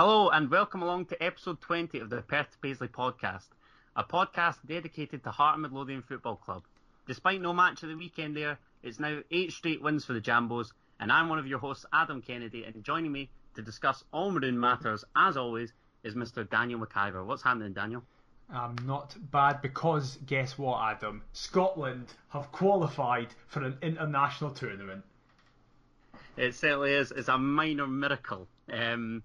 Hello and welcome along to episode 20 of the Perth Paisley podcast, a podcast dedicated to Heart Midlothian Football Club. Despite no match of the weekend there, it's now eight straight wins for the Jambos, and I'm one of your hosts, Adam Kennedy, and joining me to discuss all Maroon matters, as always, is Mr. Daniel McIver. What's happening, Daniel? I'm not bad because guess what, Adam? Scotland have qualified for an international tournament. It certainly is. It's a minor miracle. Um,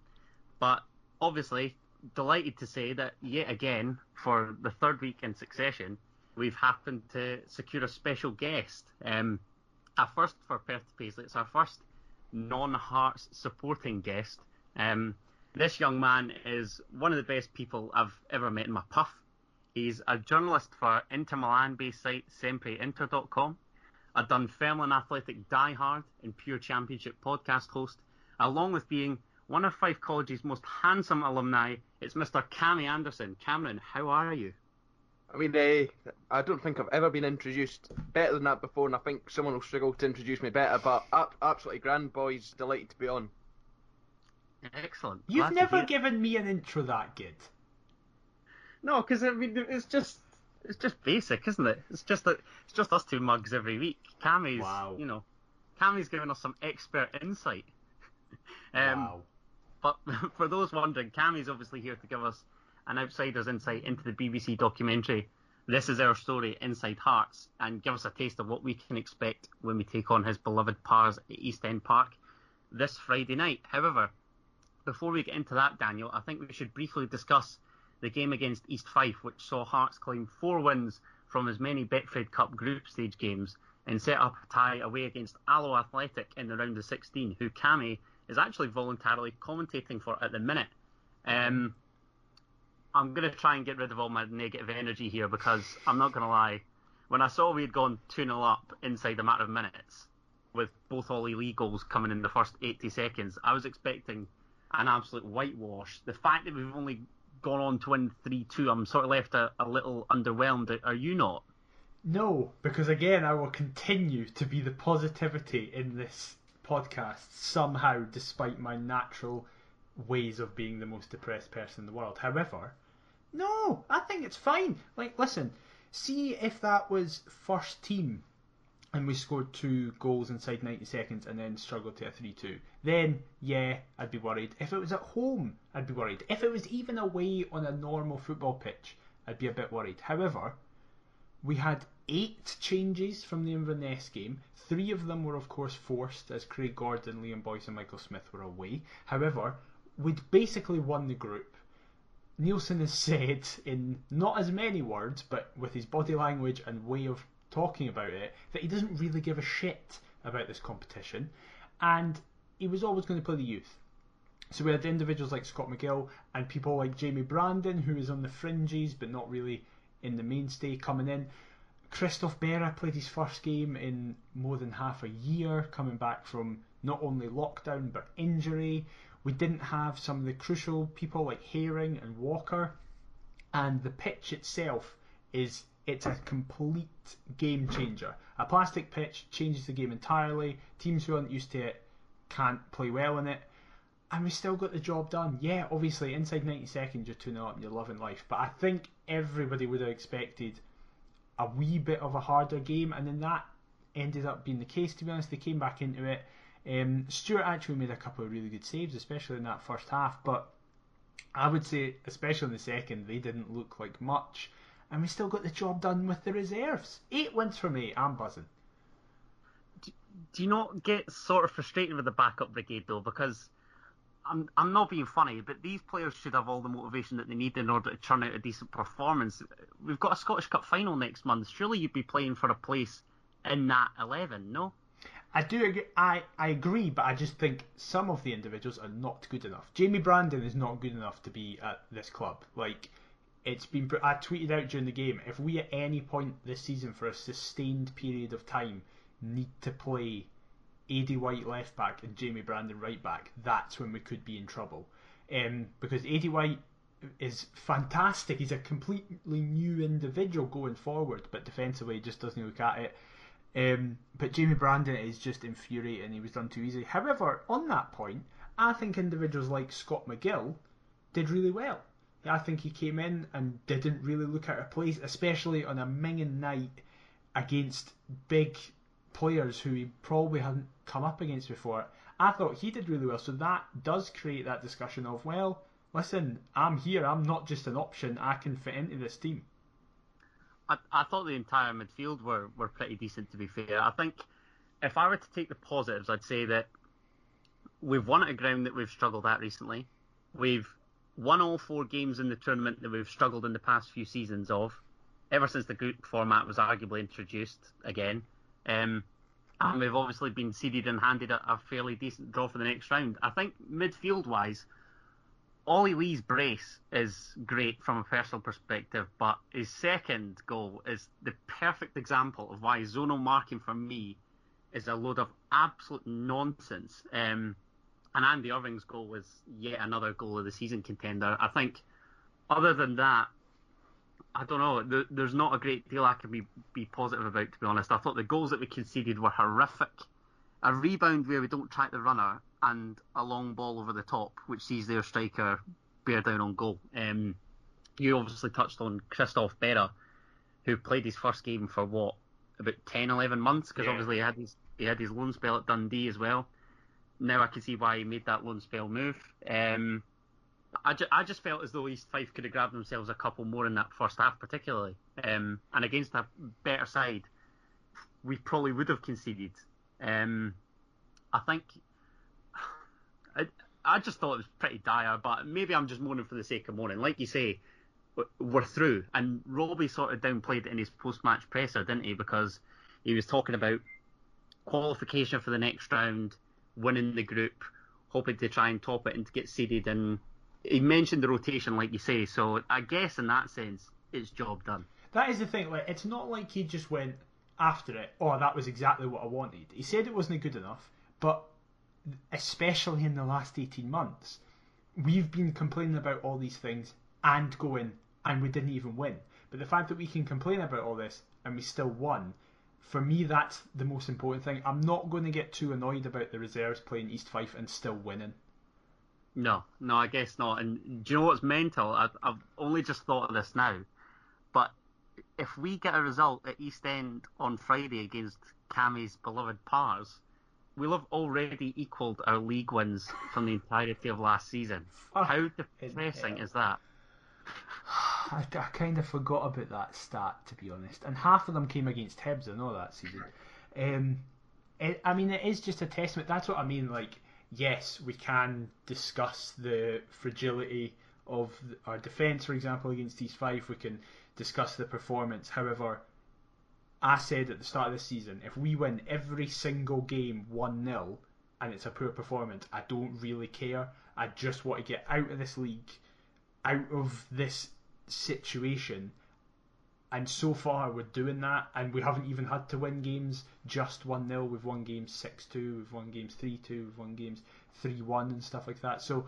but obviously, delighted to say that yet again, for the third week in succession, we've happened to secure a special guest. Um, a first for Perth Paisley. It's our first non-Hearts supporting guest. Um, this young man is one of the best people I've ever met in my puff. He's a journalist for Inter Milan-based site SempreInter.com, a Dunfermline Athletic diehard and pure championship podcast host, along with being one of Fife College's most handsome alumni. It's Mr. Cammy Anderson. Cameron, how are you? I mean, uh, I don't think I've ever been introduced better than that before, and I think someone will struggle to introduce me better. But absolutely grand, boys. Delighted to be on. Excellent. You've Glad never given me an intro that good. No, because I mean, it's just it's just basic, isn't it? It's just that it's just us two mugs every week. Cammy's, wow. you know, Cammy's giving us some expert insight. um, wow. But for those wondering, Cammy's obviously here to give us an outsider's insight into the BBC documentary. This is our story, Inside Hearts, and give us a taste of what we can expect when we take on his beloved Pars at East End Park this Friday night. However, before we get into that, Daniel, I think we should briefly discuss the game against East Fife, which saw Hearts claim four wins from as many Betfred Cup group stage games and set up a tie away against Alloa Athletic in the round of 16, who Cammy is actually voluntarily commentating for at the minute. Um, I'm going to try and get rid of all my negative energy here because I'm not going to lie. When I saw we had gone 2 0 up inside a matter of minutes, with both Olly Lee goals coming in the first 80 seconds, I was expecting an absolute whitewash. The fact that we've only gone on to win 3 2, I'm sort of left a, a little underwhelmed. Are you not? No, because again, I will continue to be the positivity in this podcast somehow, despite my natural ways of being the most depressed person in the world. However, no, I think it's fine. Like, listen, see if that was first team and we scored two goals inside 90 seconds and then struggled to a 3 2. Then, yeah, I'd be worried. If it was at home, I'd be worried. If it was even away on a normal football pitch, I'd be a bit worried. However, we had eight changes from the Inverness game. Three of them were, of course, forced, as Craig Gordon, Liam Boyce, and Michael Smith were away. However, we'd basically won the group. Neilson has said, in not as many words, but with his body language and way of talking about it, that he doesn't really give a shit about this competition. And he was always going to play the youth. So we had individuals like Scott McGill and people like Jamie Brandon, who is on the fringes but not really in the mainstay, coming in. Christophe Berra played his first game in more than half a year, coming back from not only lockdown but injury. We didn't have some of the crucial people like Haring and Walker, and the pitch itself is it's a complete game changer. A plastic pitch changes the game entirely. Teams who aren't used to it can't play well in it. And we still got the job done. Yeah, obviously, inside 90 seconds, you're 2 0 up and you're loving life. But I think everybody would have expected a wee bit of a harder game, and then that ended up being the case. To be honest, they came back into it. Um, Stuart actually made a couple of really good saves, especially in that first half. But I would say, especially in the second, they didn't look like much, and we still got the job done with the reserves. Eight wins for me. I'm buzzing. Do, do you not get sort of frustrated with the backup brigade though? Because I'm I'm not being funny, but these players should have all the motivation that they need in order to churn out a decent performance. We've got a Scottish Cup final next month. Surely you'd be playing for a place in that eleven, no? I do agree. I, I agree, but I just think some of the individuals are not good enough. Jamie Brandon is not good enough to be at this club. Like it's been. I tweeted out during the game. If we at any point this season for a sustained period of time need to play Aidy White left back and Jamie Brandon right back, that's when we could be in trouble. Um, because Aidy White is fantastic. He's a completely new individual going forward, but defensively he just doesn't look at it. Um, but Jamie Brandon is just infuriating. He was done too easy. However, on that point, I think individuals like Scott McGill did really well. I think he came in and didn't really look out of place, especially on a minging night against big players who he probably hadn't come up against before. I thought he did really well. So that does create that discussion of, well, listen, I'm here. I'm not just an option. I can fit into this team. I, I thought the entire midfield were, were pretty decent, to be fair. I think if I were to take the positives, I'd say that we've won at a ground that we've struggled at recently. We've won all four games in the tournament that we've struggled in the past few seasons of, ever since the group format was arguably introduced again. Um, and we've obviously been seeded and handed a, a, fairly decent draw for the next round. I think midfield wise, Olly Lee's brace is great from a personal perspective, but his second goal is the perfect example of why zonal marking for me is a load of absolute nonsense. Um, and Andy Irving's goal was yet another goal of the season contender. I think, other than that, I don't know. there's not a great deal I can be, be positive about, to be honest. I thought the goals that we conceded were horrific. A rebound where we don't track the runner, and a long ball over the top, which sees their striker bear down on goal. Um, you obviously touched on Christophe Berra, who played his first game for what about 10, 11 months, because yeah. obviously he had his he had his loan spell at Dundee as well now I can see why he made that loan spell move. Um, I, ju- I just felt as though East Fife could have grabbed themselves a couple more in that first half, particularly. Um, and against a better side, we probably would have conceded. Um, I think. I, I just thought it was pretty dire, but maybe I'm just moaning for the sake of moaning. Like you say, we're through. And Robbie sort of downplayed it in his post match presser, didn't he? Because he was talking about qualification for the next round winning the group, hoping to try and top it and to get seeded. And he mentioned the rotation, like you say. So I guess in that sense, it's job done. That is the thing. Like, it's not like he just went after it. Oh, that was exactly what I wanted. He said it wasn't good enough, but especially in the last eighteen months, we've been complaining about all these things and going, and we didn't even win. But the fact that we can complain about all this and we still won for me, that's the most important thing. I'm not going to get too annoyed about the reserves playing East Fife and still winning. No, no, I guess not. And do you know what's mental? I've, I've only just thought of this now, but if we get a result at East End on Friday against Cammy's beloved Pars, we'll have already equalled our league wins from the entirety of last season. How depressing is that? I, I kind of forgot about that stat to be honest, and half of them came against Hibs. I know that season. Um, it, I mean, it is just a testament. That's what I mean. Like, yes, we can discuss the fragility of our defence, for example, against East Fife. We can discuss the performance. However, I said at the start of the season, if we win every single game 1 0 and it's a poor performance, I don't really care. I just want to get out of this league, out of this situation. And so far, we're doing that, and we haven't even had to win games just 1 0. We've won games 6 2, we've won games 3 2, we've won games 3 1, and stuff like that. So,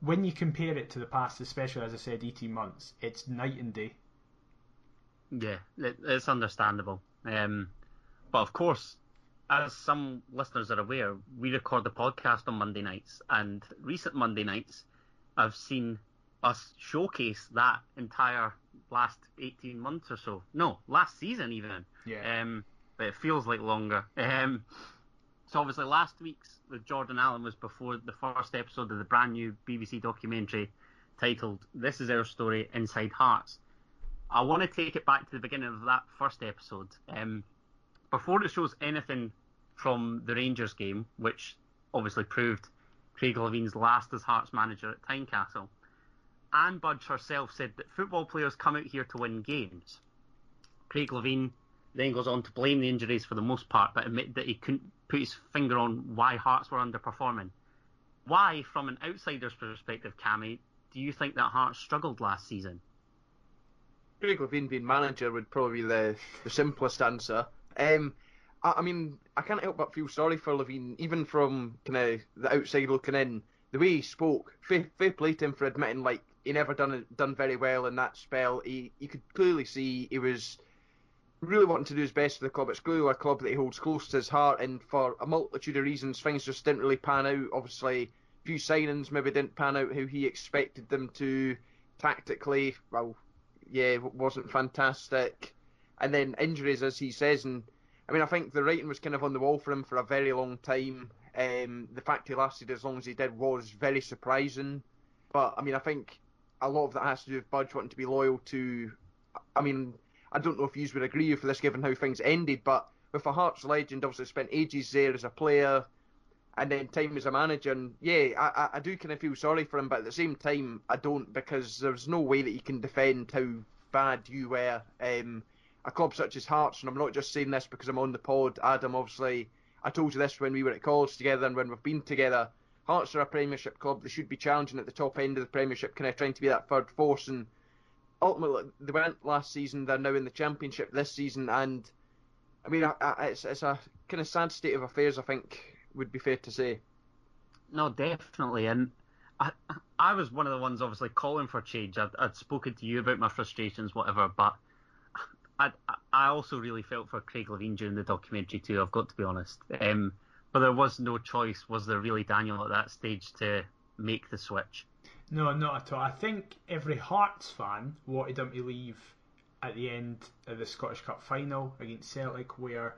when you compare it to the past, especially as I said, 18 months, it's night and day. Yeah, it's understandable. Um, but of course, as some listeners are aware, we record the podcast on Monday nights, and recent Monday nights, I've seen us showcase that entire last 18 months or so. No, last season even. Yeah. Um, but it feels like longer. Um, so obviously last week's with Jordan Allen was before the first episode of the brand new BBC documentary titled "This Is Our Story Inside Hearts." I want to take it back to the beginning of that first episode. Um, before it shows anything from the Rangers game, which obviously proved Craig Levein's last as Hearts manager at Tynecastle. Anne Budge herself said that football players come out here to win games. Craig Levein then goes on to blame the injuries for the most part, but admit that he couldn't put his finger on why Hearts were underperforming. Why, from an outsider's perspective, Cammy, do you think that Hearts struggled last season? Craig Levein being manager would probably be the, the simplest answer. Um, I, I, mean, I can't help but feel sorry for Levein, even from kind of the outside looking in. The way he spoke, fair, fair play to him for admitting like he never done done very well in that spell. He you could clearly see he was really wanting to do his best for the club. It's clearly a club that he holds close to his heart, and for a multitude of reasons, things just didn't really pan out. Obviously, few signings maybe didn't pan out how he expected them to. Tactically, well, yeah, wasn't fantastic. And then injuries, as he says, and I mean, I think the writing was kind of on the wall for him for a very long time. Um, the fact he lasted as long as he did was very surprising. But I mean, I think a lot of that has to do with Budge wanting to be loyal to. I mean, I don't know if you would agree with this given how things ended, but with a Hearts legend, obviously spent ages there as a player, and then time as a manager. And yeah, I, I do kind of feel sorry for him, but at the same time, I don't because there's no way that you can defend how bad you were. Um, a club such as Hearts, and I'm not just saying this because I'm on the pod, Adam. Obviously, I told you this when we were at college together and when we've been together. Hearts are a Premiership club. They should be challenging at the top end of the Premiership, kind of trying to be that third force. And ultimately, they went last season. They're now in the Championship this season, and I mean, it's it's a kind of sad state of affairs. I think would be fair to say. No, definitely, and I I was one of the ones obviously calling for change. I'd, I'd spoken to you about my frustrations, whatever, but I I also really felt for Craig Levein during the documentary too. I've got to be honest. Um, but there was no choice, was there really, Daniel, at that stage to make the switch? No, not at all. I think every Hearts fan wanted him to leave at the end of the Scottish Cup final against Celtic, where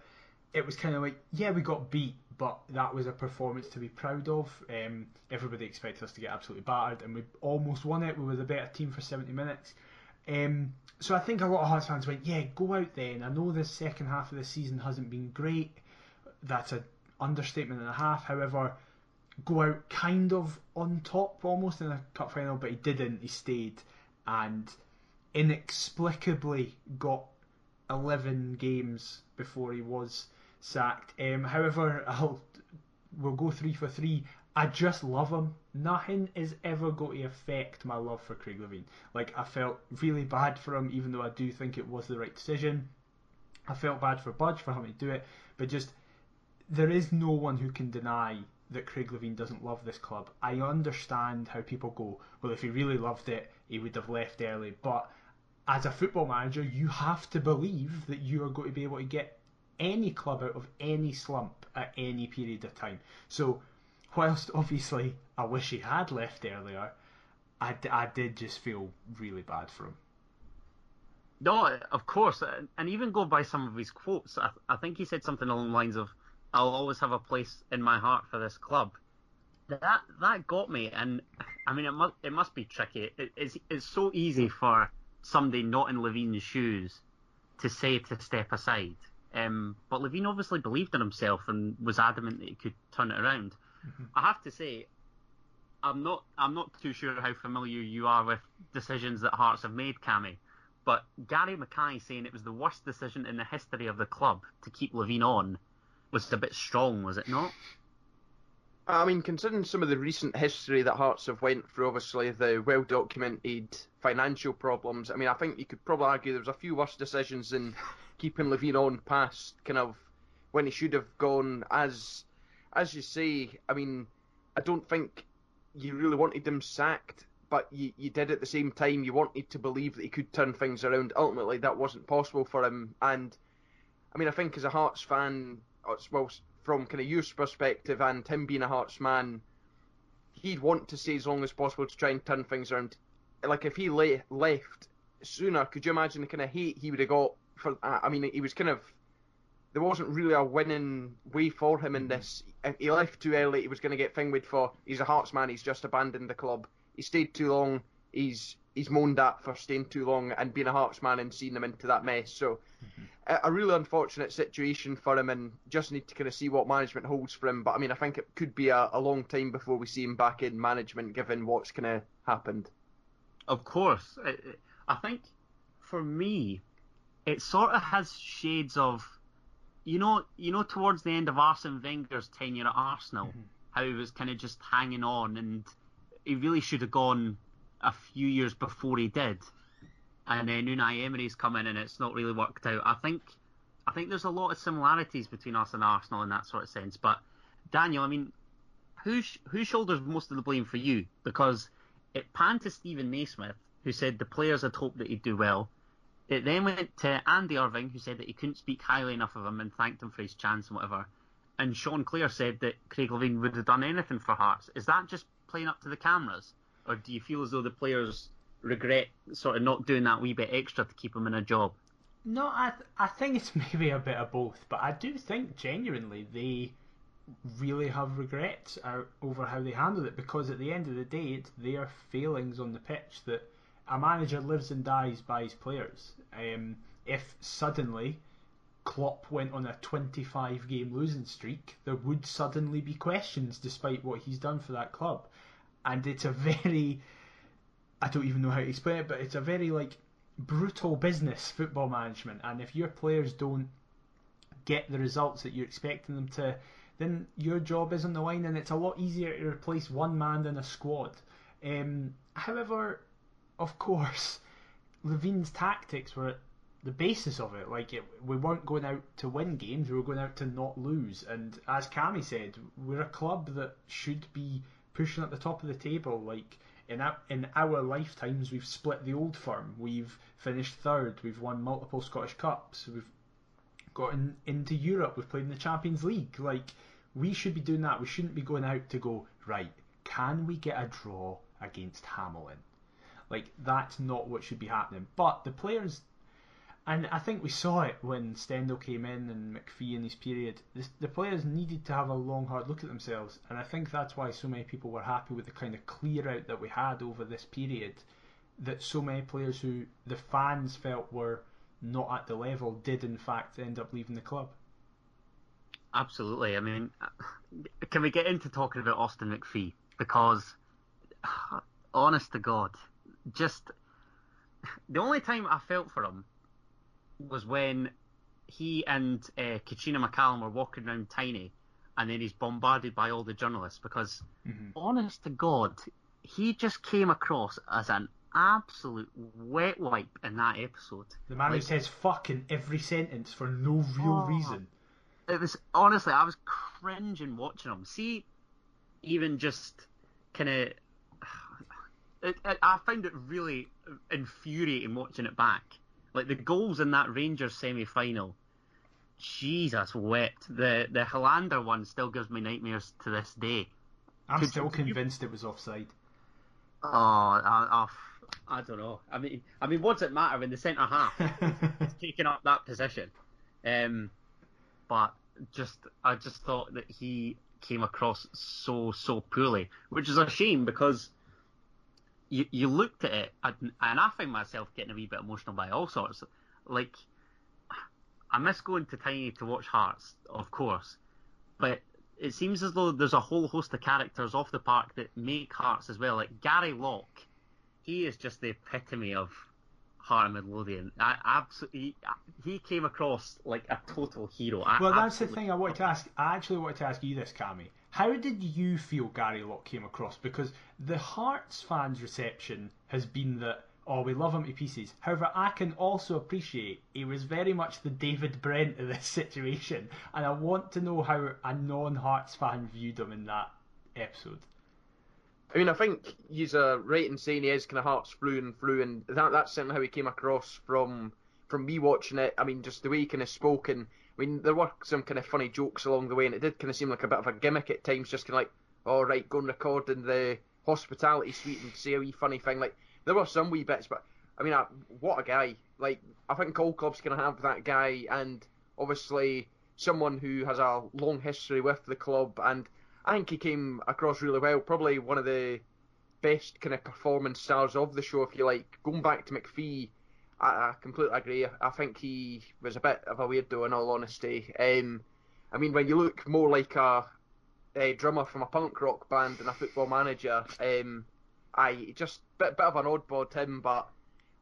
it was kind of like, yeah, we got beat, but that was a performance to be proud of. Um, everybody expected us to get absolutely battered, and we almost won it. We were the better team for 70 minutes. Um, so I think a lot of Hearts fans went, yeah, go out then. I know the second half of the season hasn't been great. That's a understatement and a half. However, go out kind of on top almost in a cup final, but he didn't. He stayed and inexplicably got 11 games before he was sacked. Um, however, I'll we'll go three for three. I just love him. Nothing is ever going to affect my love for Craig Levein. Like I felt really bad for him, even though I do think it was the right decision. I felt bad for Budge for having to do it, but just there is no one who can deny that Craig Levein doesn't love this club. I understand how people go, well, if he really loved it, he would have left early. But as a football manager, you have to believe that you are going to be able to get any club out of any slump at any period of time. So, whilst obviously I wish he had left earlier, I, I did just feel really bad for him. No, of course, and even go by some of his quotes. I, I think he said something along the lines of, I'll always have a place in my heart for this club. That that got me, and I mean it must it must be tricky. It, it's it's so easy for somebody not in Levein's shoes to say to step aside. Um, but Levein obviously believed in himself and was adamant that he could turn it around. Mm-hmm. I have to say, I'm not I'm not too sure how familiar you are with decisions that Hearts have made, Cammy. But Gary Mackay saying it was the worst decision in the history of the club to keep Levein on was it a bit strong, was it not? I mean, considering some of the recent history that Hearts have went through, obviously the well documented financial problems. I mean, I think you could probably argue there was a few worse decisions than keeping Levein on past kind of when he should have gone. As as you say, I mean, I don't think you really wanted him sacked, but you, you did at the same time. You wanted to believe that he could turn things around. Ultimately, that wasn't possible for him. And I mean, I think as a Hearts fan, well, from kind of youth's perspective and him being a Hearts man, he'd want to stay as long as possible to try and turn things around. Like if he le- left sooner, could you imagine the kind of hate he would have got for? I mean, he was kind of there wasn't really a winning way for him in mm-hmm. this. If he left too early, he was going to get thinged for. He's a Hearts man. He's just abandoned the club. He stayed too long. He's he's moaned at for staying too long and being a Hearts man and seeing him into that mess. So mm-hmm. a, a, really unfortunate situation for him and just need to kind of see what management holds for him. But I mean, I think it could be a, a long time before we see him back in management given what's kind of happened. Of course. I, I think for me, it sort of has shades of, you know, you know, towards the end of Arsene Wenger's tenure at Arsenal, mm-hmm. how he was kind of just hanging on and he really should have gone a few years before he did, and then Unai Emery's come in and it's not really worked out. I think I think there's a lot of similarities between us and Arsenal in that sort of sense. But Daniel, I mean, who who shoulders most of the blame for you? Because it panned to Steven Naismith, who said the players had hoped that he'd do well. It then went to Andy Irving, who said that he couldn't speak highly enough of him and thanked him for his chance and whatever. And Sean Clare said that Craig Levein would have done anything for Hearts. Is that just playing up to the cameras, or do you feel as though the players regret sort of not doing that wee bit extra to keep them in a job? No, I th- I think it's maybe a bit of both, but I do think genuinely they really have regrets over how they handled it because at the end of the day, it's their failings on the pitch that a manager lives and dies by his players. Um, if suddenly Klopp went on a 25 game losing streak, there would suddenly be questions despite what he's done for that club. And it's a very, I don't even know how to explain it, but it's a very like brutal business, football management. And if your players don't get the results that you're expecting them to, then your job is on the line and it's a lot easier to replace one man than a squad. Um, however, of course, Levein's tactics were the basis of it. Like it, we weren't going out to win games; we were going out to not lose. And as Cammy said, we're a club that should be pushing at the top of the table. Like in our, in our lifetimes, we've split the old firm. We've finished third. We've won multiple Scottish Cups. We've gotten into Europe. We've played in the Champions League. Like we should be doing that. We shouldn't be going out to go right. Can we get a draw against Hamilton? Like that's not what should be happening. But the players and I think we saw it when Stendel came in and McPhee in his period. This, the players needed to have a long, hard look at themselves, and I think that's why so many people were happy with the kind of clear out that we had over this period. That so many players who the fans felt were not at the level did in fact end up leaving the club. Absolutely. I mean, uh, can we get into talking about Austin McPhee? Because, honest to God, just the only time I felt for him was when he and uh, Katrina McCallum were walking around Tynie, and then he's bombarded by all the journalists because, mm-hmm. honest to God, he just came across as an absolute wet wipe in that episode. The man like, who says "fuck" in every sentence for no real oh, reason. It was honestly, I was cringing watching him. See, even just kind of. I found it really infuriating watching it back like the goals in that Rangers semi final, Jesus wept. The the Helander one still gives me nightmares to this day. I'm Could still convinced you... it was offside. Oh, I, I, I, don't know. I mean, I mean, what's it matter when the centre half is taking up that position? Um, but just I just thought that he came across so so poorly, which is a shame because you, you looked at it, and, and I find myself getting a wee bit emotional by all sorts. Like, I miss going to Tynie to watch Hearts, of course, but it seems as though there's a whole host of characters off the park that make Hearts as well. Like Gary Locke, he is just the epitome of Heart and Midlothian. I absolutely, he came across like a total hero. I well, that's the thing I wanted to ask. I actually wanted to ask you this, Cammy. How did you feel Gary Locke came across? Because the Hearts fans' reception has been that, oh, we love him to pieces. However, I can also appreciate he was very much the David Brent of this situation, and I want to know how a non-Hearts fan viewed him in that episode. I mean, I think he's a right in saying he is kind of Hearts through and through, and that that's certainly how he came across from from me watching it. I mean, just the way he kind of spoken I mean, there were some kind of funny jokes along the way, and it did kind of seem like a bit of a gimmick at times, just kind of like, all oh, right, go and record in the hospitality suite and say a wee funny thing. Like, there were some wee bits, but I mean, I, what a guy! Like, I think all clubs can have that guy, and obviously someone who has a long history with the club, and I think he came across really well. Probably one of the best kind of performance stars of the show, if you like. Going back to McPhee, I, I completely agree. I think he was a bit of a weirdo, in all honesty. Um, I mean, when you look more like a, a, drummer from a punk rock band than a football manager, um, I just bit bit of an oddball him, but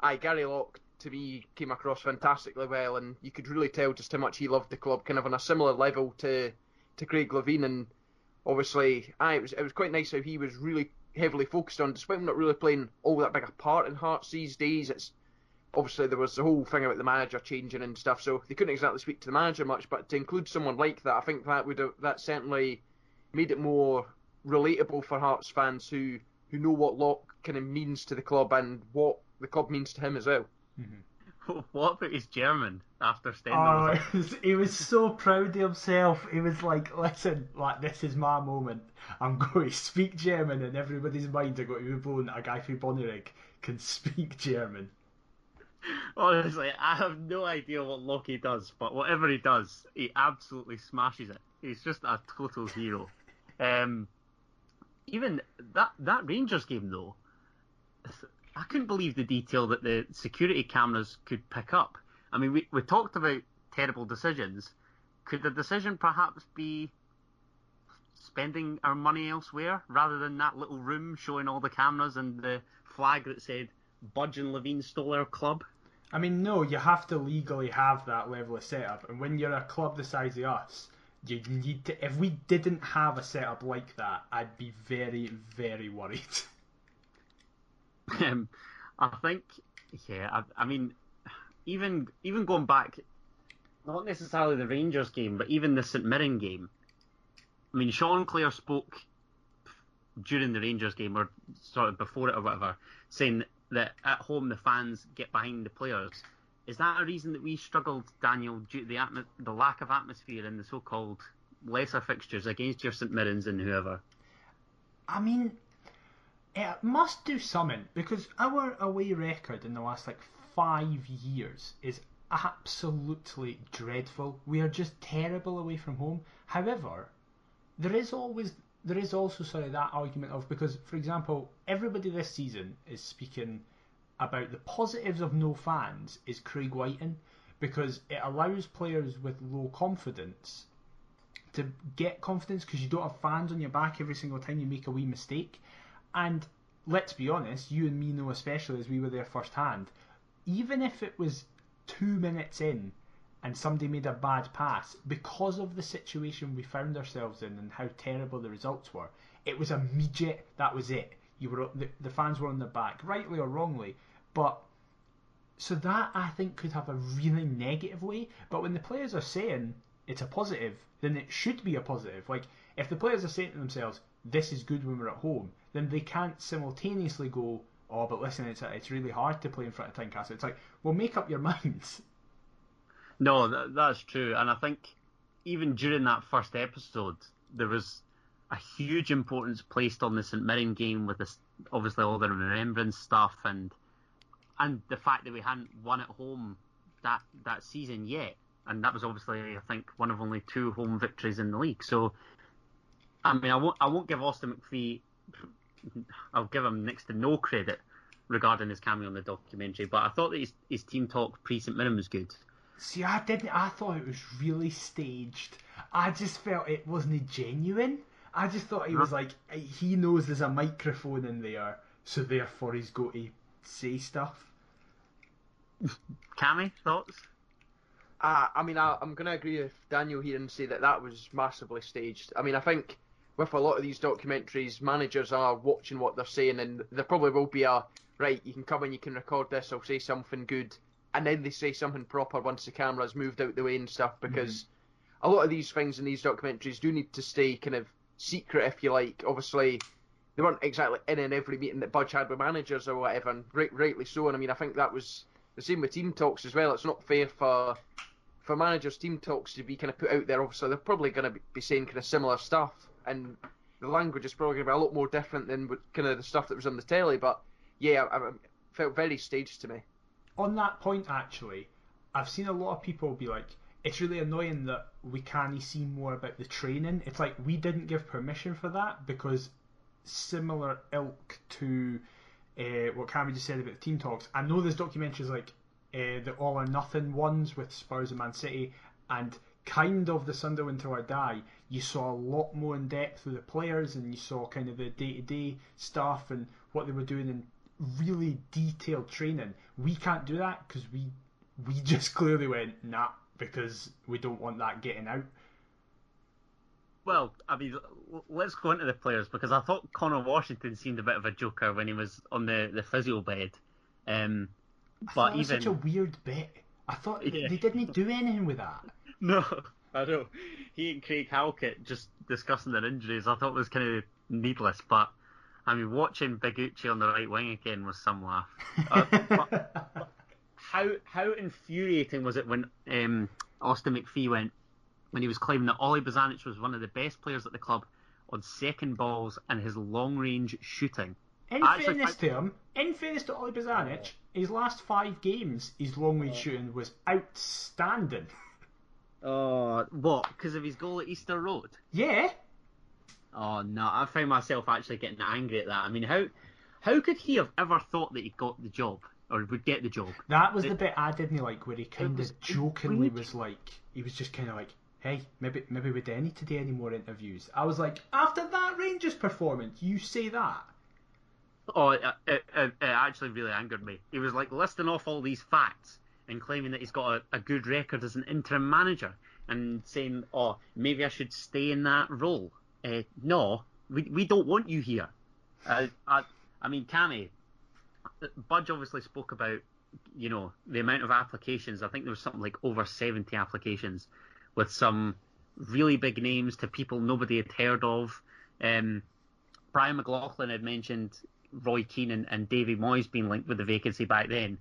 I Gary Locke to me came across fantastically well, and you could really tell just how much he loved the club, kind of on a similar level to to Craig Levein, and obviously, I it was it was quite nice how he was really heavily focused on, despite him not really playing all that big a part in Hearts these days. It's obviously there was the whole thing about the manager changing and stuff, so they couldn't exactly speak to the manager much. But to include someone like that, I think that would have that certainly made it more relatable for Hearts fans who who know what Locke kind of means to the club and what the club means to him as well. Mm-hmm. what about his German after Stendel? Oh, was was, he was so proud of himself. He was like, "Listen, like this is my moment. I'm going to speak German, and everybody's minds are going to be blown that a guy from Bonnyrigg can speak German." Honestly, I have no idea what Lockie does, but whatever he does, he absolutely smashes it. He's just a total hero. Um, even that that Rangers game though, I couldn't believe the detail that the security cameras could pick up. I mean, we, we talked about terrible decisions. Could the decision perhaps be spending our money elsewhere rather than that little room showing all the cameras and the flag that said Budge and Levein stole our club? I mean, no, you have to legally have that level of setup, and when you're a club the size of us, you need to. If we didn't have a setup like that, I'd be very, very worried. Um, I think, yeah, I, I, mean, even even going back, not necessarily the Rangers game, but even the St Mirren game. I mean, Sean Clare spoke during the Rangers game, or sort of before it or whatever, saying that at home the fans get behind the players. Is that a reason that we struggled, Daniel, due to the, atmo- the lack of atmosphere in the so-called lesser fixtures against your St Mirrens and whoever? I mean, it must do something because our away record in the last like five years is absolutely dreadful. We are just terrible away from home. However, there is always there is also sort of that argument of because, for example, everybody this season is speaking about the positives of no fans is Craig Wighton because it allows players with low confidence to get confidence because you don't have fans on your back every single time you make a wee mistake. And let's be honest, you and me know especially as we were there firsthand, even if it was two minutes in and somebody made a bad pass, because of the situation we found ourselves in and how terrible the results were, it was immediate. That was it. You were the, the fans were on the back, rightly or wrongly, but so that I think could have a really negative way. But when the players are saying it's a positive, then it should be a positive. Like if the players are saying to themselves, "This is good when we're at home," then they can't simultaneously go, "Oh, but listen, it's it's really hard to play in front of Tynecastle." It's like, well, make up your minds. No, that, that's true, and I think even during that first episode, there was a huge importance placed on the St Mirren game with this, obviously all the remembrance stuff and and the fact that we hadn't won at home that that season yet, and that was obviously I think one of only two home victories in the league. So, I mean, I won't I won't give Austin McPhee, I'll give him next to no credit regarding his cameo in the documentary, but I thought that his, his team talk pre St Mirren was good. See, I didn't. I thought it was really staged. I just felt it wasn't genuine. I just thought he was like he knows there's a microphone in there, so therefore he's got to say stuff. Cammy, thoughts? Uh, I mean, I, am going to agree with Daniel here and say that that was massively staged. I mean, I think with a lot of these documentaries, managers are watching what they're saying, and there probably will be a right. You can come in, you can record this. I'll say something good, and then they say something proper once the camera's moved out the way and stuff. Because mm-hmm. a lot of these things in these documentaries do need to stay kind of secret, if you like. Obviously, they weren't exactly in in every meeting that Budge had with managers or whatever, and right, rightly so. And I mean, I think that was the same with team talks as well. It's not fair for for managers' team talks to be kind of put out there. Obviously, they're probably going to be saying kind of similar stuff, and the language is probably going to be a lot more different than kind of the stuff that was on the telly. But yeah, I, I felt very staged to me. On that point, actually, I've seen a lot of people be like, it's really annoying that we can't see more about the training. It's like we didn't give permission for that because similar ilk to uh, what Cammy just said about the team talks. I know there's documentaries like uh, the All or Nothing ones with Spurs and Man City, and kind of the Sunderland 'Til I Die. You saw a lot more in depth with the players, and you saw kind of the day to day stuff and what they were doing in really detailed training. We can't do that because we we just clearly went nah because we don't want that getting out. Well, I mean, let's go into the players because I thought Conor Washington seemed a bit of a joker when he was on the, the physio bed. Um, but even such a weird bit. I thought yeah. they didn't do anything with that. No, I know. He and Craig Halkett just discussing their injuries. I thought was kind of needless, but I mean, watching Big Uche on the right wing again was some laugh. uh, how how infuriating was it when um, Austin McPhee went when he was claiming that Oli Bozanic was one of the best players at the club on second balls and his long range shooting. In fairness to him, in fairness to Oli Bozanic, his last five games, his long range shooting was outstanding. Oh, what? Because of his goal at Easter Road? Yeah. Oh no, I found myself actually getting angry at that. I mean, how how could he have ever thought that he got the job or would get the job? That was it, the bit I didn't like, where he kind of jokingly was like, he was just kind of like, "Hey, maybe maybe we don't need to do any more interviews." I was like, after that Rangers performance, you say that? Oh, it, it, it, actually really angered me. He was like listing off all these facts and claiming that he's got a, a good record as an interim manager and saying, "Oh, maybe I should stay in that role." Uh, no, we we don't want you here. Uh, I I mean, Cammy, Budge obviously spoke about you know the amount of applications. I think there was something like over seventy applications, with some really big names to people nobody had heard of. Um, Brian McLaughlin had mentioned Roy Keane and, and Davy Moyes being linked with the vacancy back then.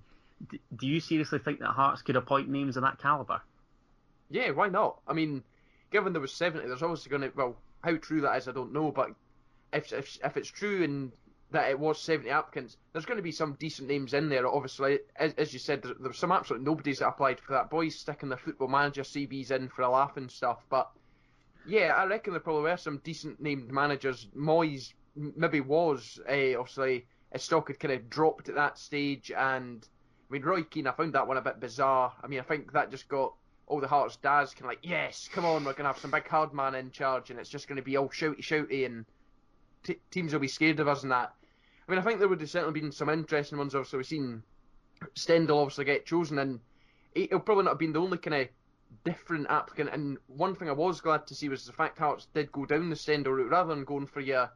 D- do you seriously think that Hearts could appoint names of that caliber? Yeah, why not? I mean, given there was seventy, there's obviously going to well, how true that is, I don't know, but if if, if it's true and that it was 70 applicants, there's going to be some decent names in there. Obviously, as, as you said, there, there was some absolute nobodies that applied for that. Boys sticking their football manager CVs in for a laugh and stuff. But yeah, I reckon there probably were some decent named managers. Moyes maybe was uh, obviously his stock had kind of dropped at that stage, and I mean Roy Keane, I found that one a bit bizarre. I mean, I think that just got all the Hearts dads can like, yes, come on, we're gonna have some big hard man in charge, and it's just going to be all shouty shouty, and t- teams will be scared of us and that. I mean, I think there would have certainly been some interesting ones. Obviously, we've seen Stendel obviously get chosen, and he'll probably not have been the only kind of different applicant. And one thing I was glad to see was the fact Hearts did go down the Stendel route rather than going for your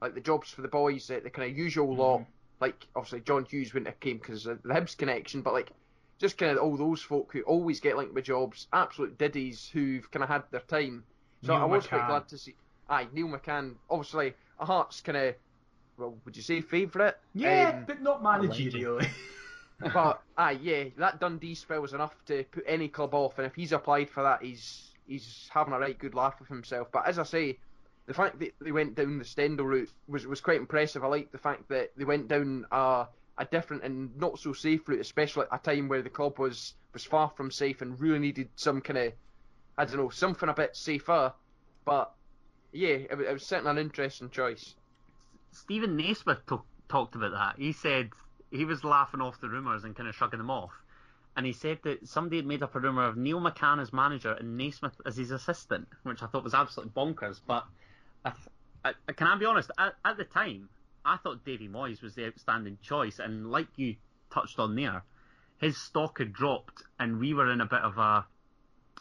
like the jobs for the boys, the, the kind of usual mm-hmm. lot. Like obviously John Hughes wouldn't have came because of the Hibs connection, but like just kind of all those folk who always get linked with jobs, absolute diddies who've kind of had their time. So Neil I was McCann. quite glad to see. Aye, Neil McCann, obviously a Hearts kind of well, would you say favourite? Yeah, um, but not managerially. but aye, yeah, that Dundee spell was enough to put any club off, and if he's applied for that, he's he's having a right good laugh with himself. But as I say, the fact that they went down the Stendel route was was quite impressive. I like the fact that they went down a a different and not so safe route, especially at a time where the club was was far from safe and really needed some kind of I don't know something a bit safer. But yeah, it, it was certainly an interesting choice. Steven Naismith t- talked about that. He said he was laughing off the rumours and kind of shrugging them off. And he said that somebody had made up a rumour of Neil McCann as manager and Naismith as his assistant, which I thought was absolutely bonkers. But I, I, can I be honest? At, at the time, I thought Davy Moyes was the outstanding choice, and like you touched on there, his stock had dropped, and we were in a bit of a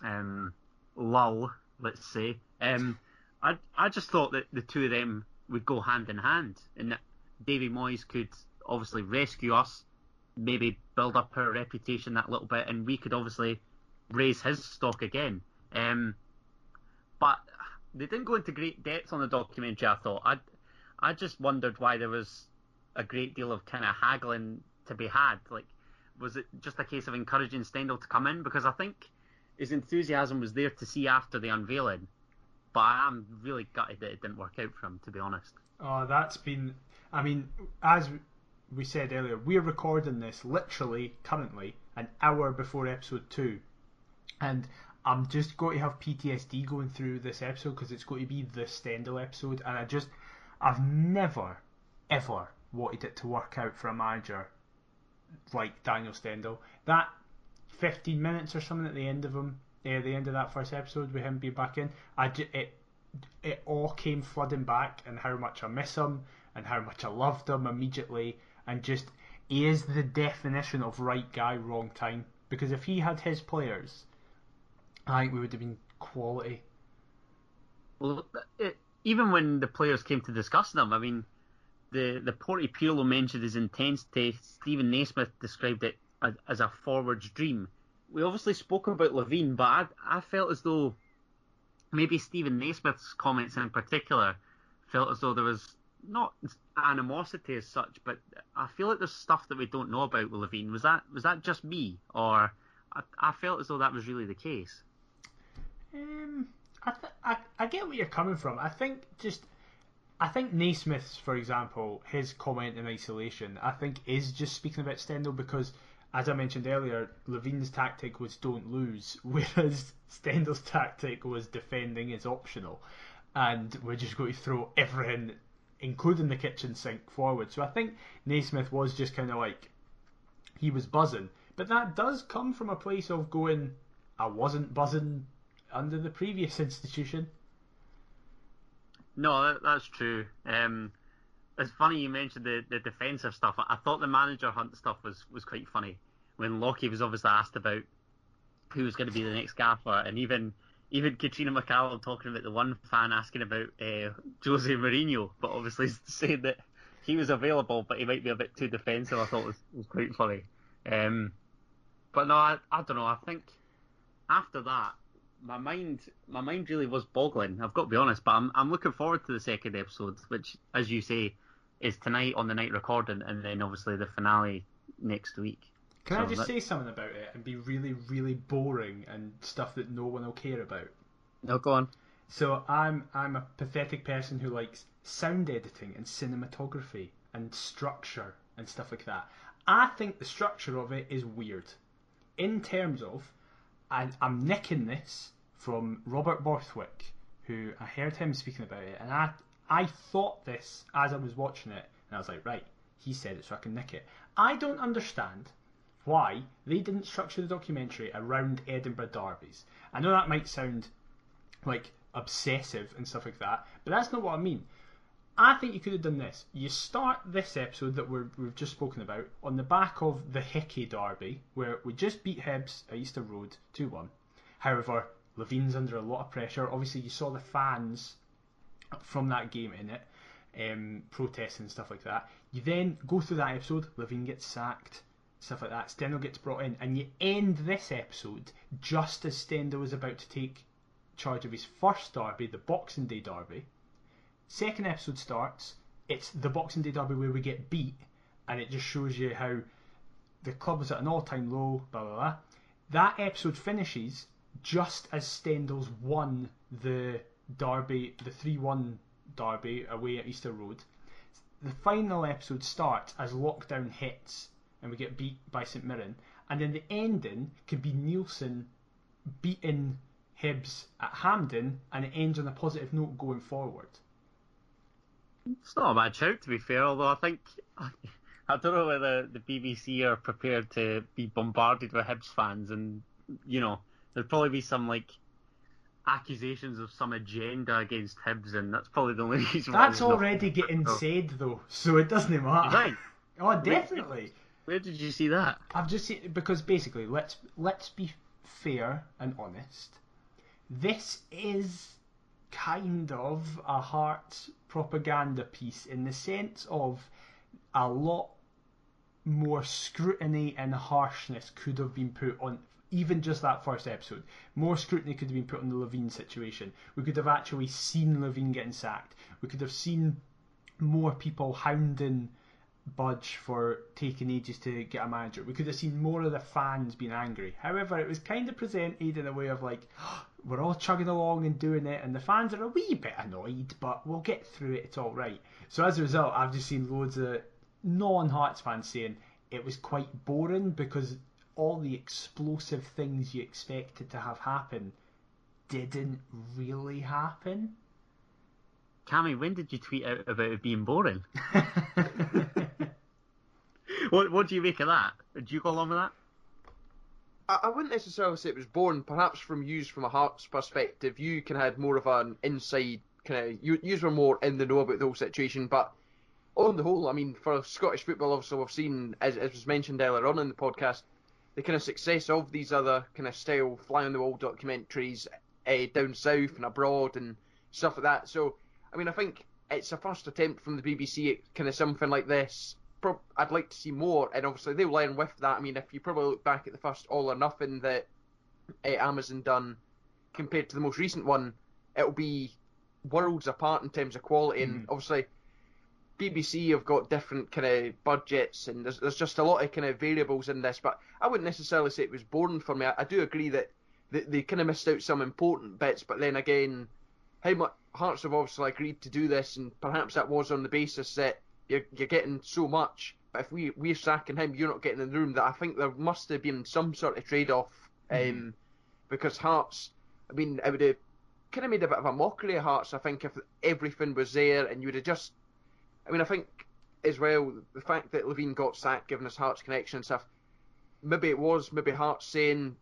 um, lull, let's say. Um, I I just thought that the two of them would go hand in hand, and that Davy Moyes could obviously rescue us, maybe build up our reputation that little bit, and we could obviously raise his stock again. Um, but they didn't go into great depth on the documentary. I thought I, I just wondered why there was a great deal of kind of haggling to be had. Like, was it just a case of encouraging Stendel to come in? Because I think his enthusiasm was there to see after the unveiling, but I'm really gutted that it didn't work out for him, to be honest. Oh, that's been. I mean, as we said earlier, we're recording this literally currently an hour before episode two, and I'm just going to have PTSD going through this episode because it's going to be the Stendel episode, and I just, I've never, ever wanted it to work out for a manager like Daniel Stendel. That 15 minutes or something at the end of him uh, the end of that first episode with him being back in, I it it all came flooding back and how much I miss him and how much I loved him immediately and just he is the definition of right guy wrong time because if he had his players I think we would have been quality. Well, it, even when the players came to discuss them, I mean, the the Porty Pirlo mentioned his intensity. Steven Naismith described it as a forward's dream we obviously spoke about Levein, but I, I felt as though maybe Steven Naismith's comments in particular felt as though there was not animosity as such, but I feel like there's stuff that we don't know about with Levein. Was that was that just me, or I, I felt as though that was really the case? Um, I, th- I I get where you're coming from. I think just I think Naismith's, for example, his comment in isolation, I think is just speaking about Stendel because, as I mentioned earlier, Levein's tactic was don't lose, whereas Stendel's tactic was defending is optional, and we're just going to throw everything, including the kitchen sink, forward. So I think Naismith was just kind of like he was buzzing, but that does come from a place of going, I wasn't buzzing under the previous institution. No, that, that's true. Um, it's funny you mentioned the, the defensive stuff. I thought the manager hunt stuff was, was quite funny when Lockie was obviously asked about who was going to be the next gaffer, and even even Katrina McCallum talking about the one fan asking about uh, Jose Mourinho, but obviously saying that he was available, but he might be a bit too defensive. I thought was was quite funny. Um, but no, I, I don't know. I think after that, my mind my mind really was boggling. I've got to be honest, but I'm I'm looking forward to the second episode, which, as you say, is tonight on the night recording, and then obviously the finale next week. Can so I just that... say something about it and be really really boring and stuff that no one will care about? No, go on. So I'm I'm a pathetic person who likes sound editing and cinematography and structure and stuff like that. I think the structure of it is weird, in terms of, and I'm nicking this from Robert Borthwick, who I heard him speaking about it, and I I thought this as I was watching it, and I was like, right, he said it, so I can nick it. I don't understand why they didn't structure the documentary around Edinburgh derbies. I know that might sound like obsessive and stuff like that, but that's not what I mean. I think you could have done this. You start this episode that we have just spoken about on the back of the Hickey derby, where we just beat Hibs at Easter Road 2 1. However, Levein's under a lot of pressure. Obviously, you saw the fans from that game in it, um, protesting and stuff like that. You then go through that episode, Levein gets sacked, stuff like that. Stendel gets brought in, and you end this episode just as Stendel is about to take charge of his first derby, the Boxing Day derby. Second episode starts, it's the Boxing Day derby where we get beat, and it just shows you how the club was at an all time low, blah blah blah. That episode finishes just as Stendel's won the derby, the 3 1 derby away at Easter Road. The final episode starts as lockdown hits and we get beat by St Mirren, and then the ending could be Neilson beating Hibs at Hampden, and it ends on a positive note going forward. It's not a bad shout, to be fair. Although I think I don't know whether the BBC are prepared to be bombarded with Hibs fans, and you know there'd probably be some like accusations of some agenda against Hibs, and that's probably the only reason. That's already getting said though, so it doesn't matter. Right. oh, definitely. Where, where did you see that? I've just seen because basically, let's let's be fair and honest. This is kind of a Hearts propaganda piece in the sense of a lot more scrutiny and harshness could have been put on even just that first episode, more scrutiny could have been put on the Levein situation. We could have actually seen Levein getting sacked. We could have seen more people hounding Budge for taking ages to get a manager. We could have seen more of the fans being angry. However, it was kind of presented in a way of like, oh, we're all chugging along and doing it, and the fans are a wee bit annoyed, but we'll get through it. It's all right. So as a result, I've just seen loads of non-Hearts fans saying it was quite boring because all the explosive things you expected to have happen didn't really happen. Cammy, when did you tweet out about it being boring? what What do you make of that? Do you go along with that? I, I wouldn't necessarily say it was boring. Perhaps from you, from a Hearts perspective, you can had more of an inside kind of. You, you were more in the know about the whole situation, but on the whole, I mean, for Scottish football, obviously, we've seen, as, as was mentioned earlier on in the podcast, the kind of success of these other kind of style fly on the wall documentaries uh, down south and abroad and stuff like that. So, I mean, I think it's a first attempt from the BBC at kind of something like this. Pro- I'd like to see more, and obviously they'll learn with that. I mean, if you probably look back at the first All or Nothing that uh, Amazon done compared to the most recent one, it'll be worlds apart in terms of quality. Mm. And obviously, BBC have got different kind of budgets, and there's there's just a lot of kind of variables in this. But I wouldn't necessarily say it was boring for me. I, I do agree that they, they kind of missed out some important bits, but then again, how much Hearts have obviously agreed to do this, and perhaps that was on the basis that you're you're getting so much. But if we we're sacking him, you're not getting in the room. That I think there must have been some sort of trade off, mm-hmm. um, because Hearts. I mean, it would have kind of made a bit of a mockery of Hearts. I think if everything was there and you would have just I mean, I think as well the fact that Levein got sacked, giving us Hearts connection and stuff. Maybe it was maybe Hearts saying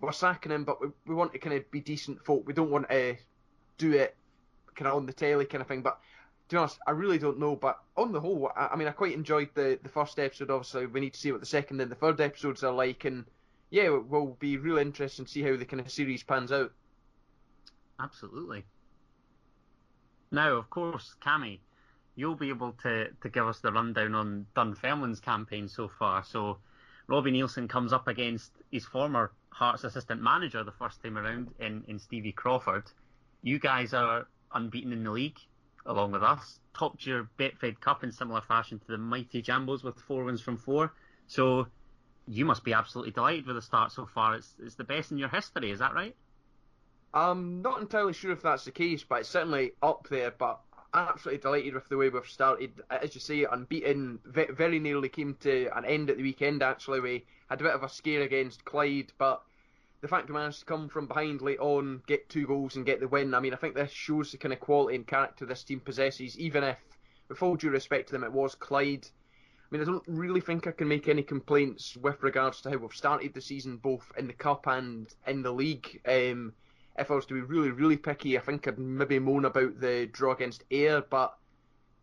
we're sacking him, but we, we want to kind of be decent folk. We don't want to do it kind of on the telly kind of thing. But to be honest, I really don't know. But on the whole, I, I mean, I quite enjoyed the the first episode. Obviously, we need to see what the second and the third episodes are like, and yeah, it will be really interesting to see how the kind of series pans out. Absolutely. Now, of course, Cammy, you'll be able to, to give us the rundown on Dunfermline's campaign so far. So Robbie Neilson comes up against his former Hearts assistant manager the first time around in, in Stevie Crawford. You guys are unbeaten in the league, along with us. Topped your Betfred Cup in similar fashion to the mighty Jambos with four wins from four. So you must be absolutely delighted with the start so far. It's, it's the best in your history, is that right? I'm not entirely sure if that's the case, but it's certainly up there. But absolutely delighted with the way we've started. As you say, unbeaten, very nearly came to an end at the weekend. Actually, we had a bit of a scare against Clyde, but the fact we managed to come from behind late on, get two goals, and get the win. I mean, I think this shows the kind of quality and character this team possesses. Even if, with all due respect to them, it was Clyde. I mean, I don't really think I can make any complaints with regards to how we've started the season, both in the cup and in the league. Um, if I was to be really, really picky, I think I'd maybe moan about the draw against Ayr, but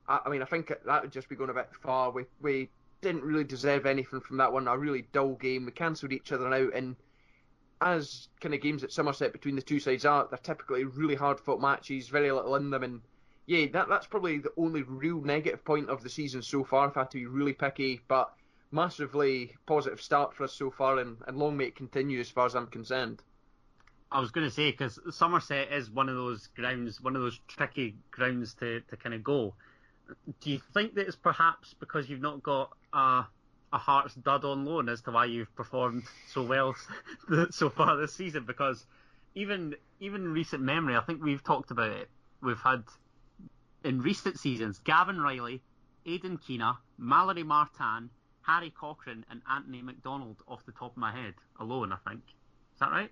I, I mean, I think that would just be going a bit far. We we didn't really deserve anything from that one. A really dull game. We cancelled each other out, and as kind of games at Somerset between the two sides are, they're typically really hard fought matches, very little in them, and yeah, that that's probably the only real negative point of the season so far. If I had to be really picky, but massively positive start for us so far, and, and long may it continue as far as I'm concerned. I was going to say because Somerset is one of those grounds, one of those tricky grounds to, to kind of go. Do you think that it's perhaps because you've not got a, a Hearts dud on loan as to why you've performed so well so far this season? Because even even recent memory, I think we've talked about it. We've had in recent seasons Gavin Reilly, Aidan Keena, Malaury Martin, Harry Cochrane, and Anthony McDonald off the top of my head alone. I think is that right?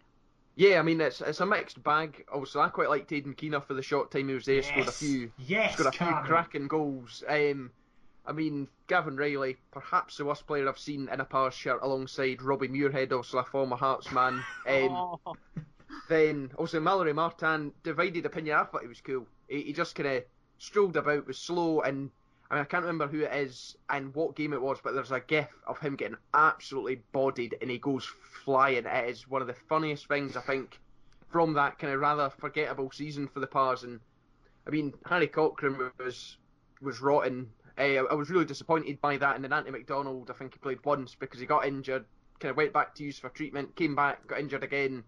Yeah, I mean it's it's a mixed bag. Also, I quite liked Aidan Keena for the short time he was there. Yes. Scored a few, yes, scored a few cracking goals. Um, I mean, Gavin Reilly, perhaps the worst player I've seen in a power shirt, alongside Robbie Muirhead, also a former Hearts man. Um, oh. Then also Malaury Martin, divided opinion. I thought he was cool. He, he just kind of strolled about, was slow, and I I can't remember who it is and what game it was, but there's a gif of him getting absolutely bodied and he goes flying. It is one of the funniest things, I think, from that kind of rather forgettable season for the Pars. And I mean, Harry Cochrane was was rotten. Uh, I was really disappointed by that. And then Anthony McDonald, I think he played once because he got injured, kind of went back to use for treatment, came back, got injured again,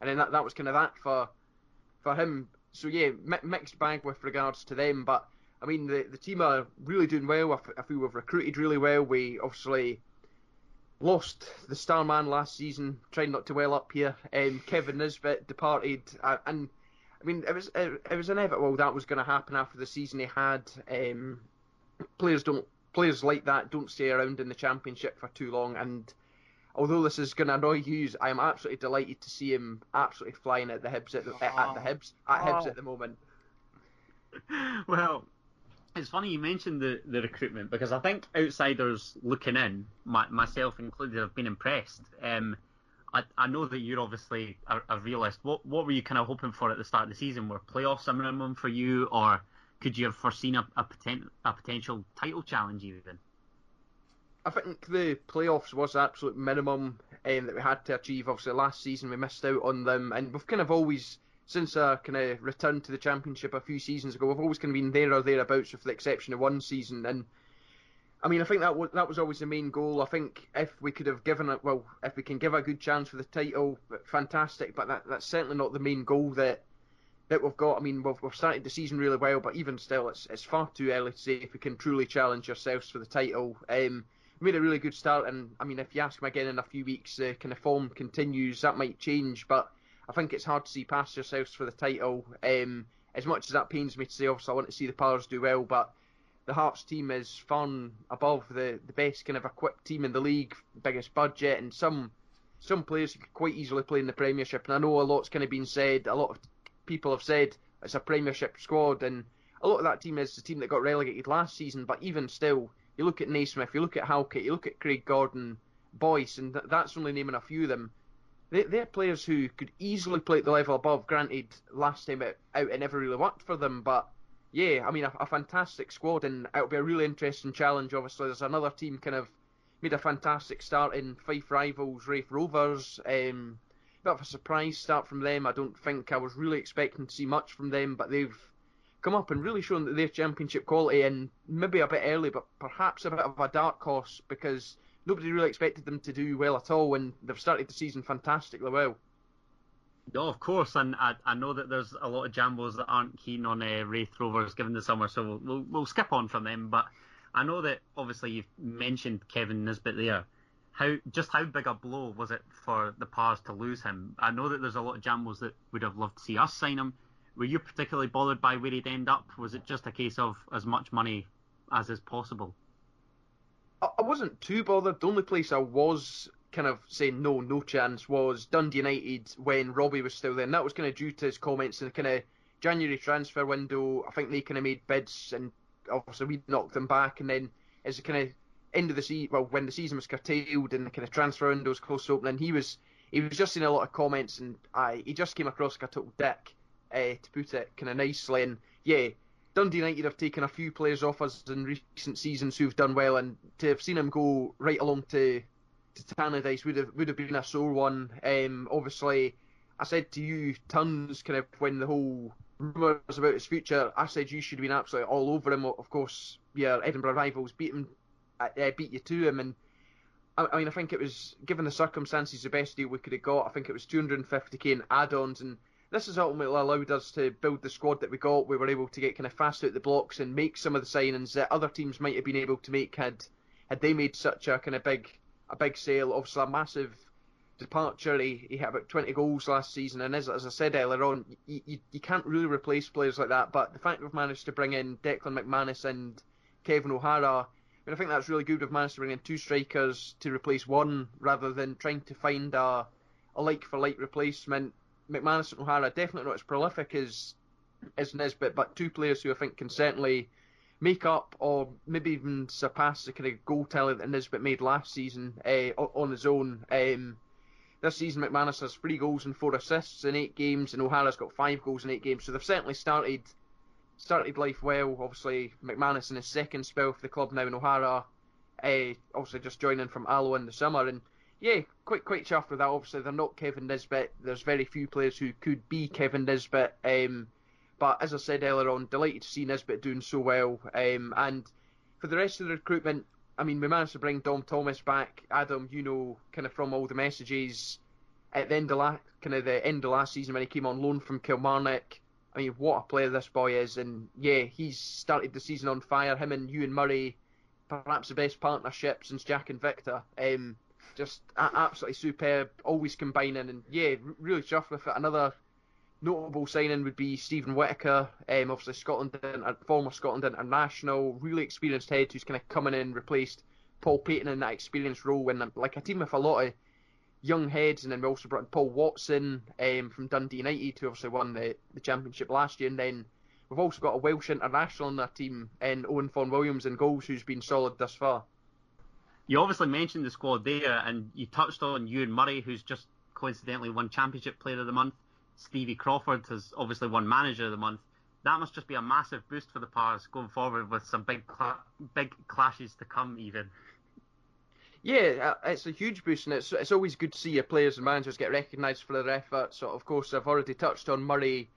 and then that that was kind of that for for him. So yeah, mixed bag with regards to them, but I mean, the, the team are really doing well. I, feel we've recruited really well. We obviously lost the star man last season, trying not to well up here. Um, Kevin Nisbet departed, uh, and I mean, it was it, it was inevitable that was going to happen after the season he had. Um, players don't players like that don't stay around in the championship for too long, and although this is going to annoy you, I am absolutely delighted to see him absolutely flying at the Hibs at the, at the Hibs at Hibs at the moment. Well, it's funny you mentioned the, the recruitment because I think outsiders looking in, my, myself included, have been impressed. Um, I, I know that you're obviously a, a, realist. What what were you kind of hoping for at the start of the season? Were playoffs a minimum for you, or could you have foreseen a, a, poten- a potential title challenge even? I think the playoffs was the absolute minimum um, that we had to achieve. Obviously, last season we missed out on them, and we've kind of always since I kind of returned to the championship a few seasons ago, we've always kind of been there or thereabouts, with the exception of one season. And I mean, I think that was that was always the main goal. I think if we could have given it, well, if we can give a good chance for the title, fantastic. But that that's certainly not the main goal that that we've got. I mean, we've, we've started the season really well, but even still, it's it's far too early to say if we can truly challenge ourselves for the title. Um, made a really good start, and I mean, if you ask me again in a few weeks, uh, kind of form continues, that might change, but I think it's hard to see past yourselves for the title. Um, as much as that pains me to say, obviously, I want to see the Pars do well, but the Hearts team is far above the, the best kind of equipped team in the league, biggest budget, and some some players could quite easily play in the Premiership. And I know a lot's kind of been said. A lot of people have said it's a Premiership squad, and a lot of that team is the team that got relegated last season. But even still, you look at Naismith, you look at Halkett, you look at Craig Gordon, Boyce, and th- that's only naming a few of them. They, they're players who could easily play at the level above. Granted, last time out, it never really worked for them, but yeah, I mean, a, a fantastic squad, and it'll be a really interesting challenge. Obviously, there's another team kind of made a fantastic start in Fife rivals, Raith Rovers. Um, bit of a surprise start from them. I don't think I was really expecting to see much from them, but they've come up and really shown that championship quality and maybe a bit early, but perhaps a bit of a dark horse because nobody really expected them to do well at all, and they've started the season fantastically well. No, of course, and I, I know that there's a lot of jambos that aren't keen on uh, Raith Rovers given the summer, so we'll, we'll, we'll skip on from them. But I know that obviously you've mentioned Kevin Nisbet there. How just how big a blow was it for the Pars to lose him? I know that there's a lot of jambos that would have loved to see us sign him. Were you particularly bothered by where he'd end up? Was it just a case of as much money as is possible? I wasn't too bothered. The only place I was kind of saying no, no chance was Dundee United when Robbie was still there, and that was kind of due to his comments in the kind of January transfer window. I think they kind of made bids, and obviously we knocked them back, and then as the kind of end of the season, well, when the season was curtailed and the kind of transfer window was close to opening, he was he was just seeing a lot of comments, and I he just came across like a total dick, uh, to put it kind of nicely, and yeah. Dundee United have taken a few players off us in recent seasons who've done well, and to have seen him go right along to to Tannadice would have would have been a sore one. Um, obviously, I said to you tons kind of when the whole rumours about his future. I said you should have been absolutely all over him. Of course, your Edinburgh rivals beat him, uh, beat you to him, and I, I mean I think it was given the circumstances the best deal we could have got. I think it was 250k in add-ons, and this has ultimately allowed us to build the squad that we got. We were able to get kind of fast out the blocks and make some of the signings that other teams might have been able to make had had they made such a kind of big a big sale. Obviously, a massive departure. He, he had about 20 goals last season, and as, as I said earlier on, you, you, you can't really replace players like that. But the fact we've managed to bring in Declan McManus and Kevin O'Hara, I mean, I think that's really good. We've managed to bring in two strikers to replace one rather than trying to find a, a like for like replacement. McManus and O'Hara definitely not as prolific as as Nisbet, but two players who I think can certainly make up or maybe even surpass the kind of goal tally that Nisbet made last season uh, on his own. Um, this season, McManus has three goals and four assists in eight games, and O'Hara's got five goals in eight games. So they've certainly started started life well. Obviously, McManus in his second spell for the club now, and O'Hara uh, obviously just joining from Alloa in the summer. And yeah, quite quite chuffed with that. Obviously, they're not Kevin Nisbet. There's very few players who could be Kevin Nisbet. Um, but as I said earlier on, delighted to see Nisbet doing so well. Um, and for the rest of the recruitment, I mean, we managed to bring Dom Thomas back. Adam, you know, kind of from all the messages at the end of last, kind of the end of last season when he came on loan from Kilmarnock. I mean, what a player this boy is, and yeah, he's started the season on fire. Him and Ewan Murray, perhaps the best partnership since Jack and Victor. Um, just absolutely superb, always combining, and yeah, really chuffed with it. Another notable signing would be Steven Whittaker, um, obviously Scotland, former Scotland international, really experienced head who's kind of coming in, replaced Paul Paton in that experienced role. When like a team with a lot of young heads, and then we also brought in Paul Watson um, from Dundee United, who obviously won the, the championship last year, and then we've also got a Welsh international in that team, and Owain Fôn Williams in goals, who's been solid thus far. You obviously mentioned the squad there, and you touched on Ewan Murray, who's just coincidentally won Championship Player of the Month. Stevie Crawford has obviously won Manager of the Month. That must just be a massive boost for the Pars going forward with some big cl- big clashes to come, even. Yeah, uh, it's a huge boost, and it's it's always good to see your players and managers get recognised for their efforts. So, of course, I've already touched on Murray,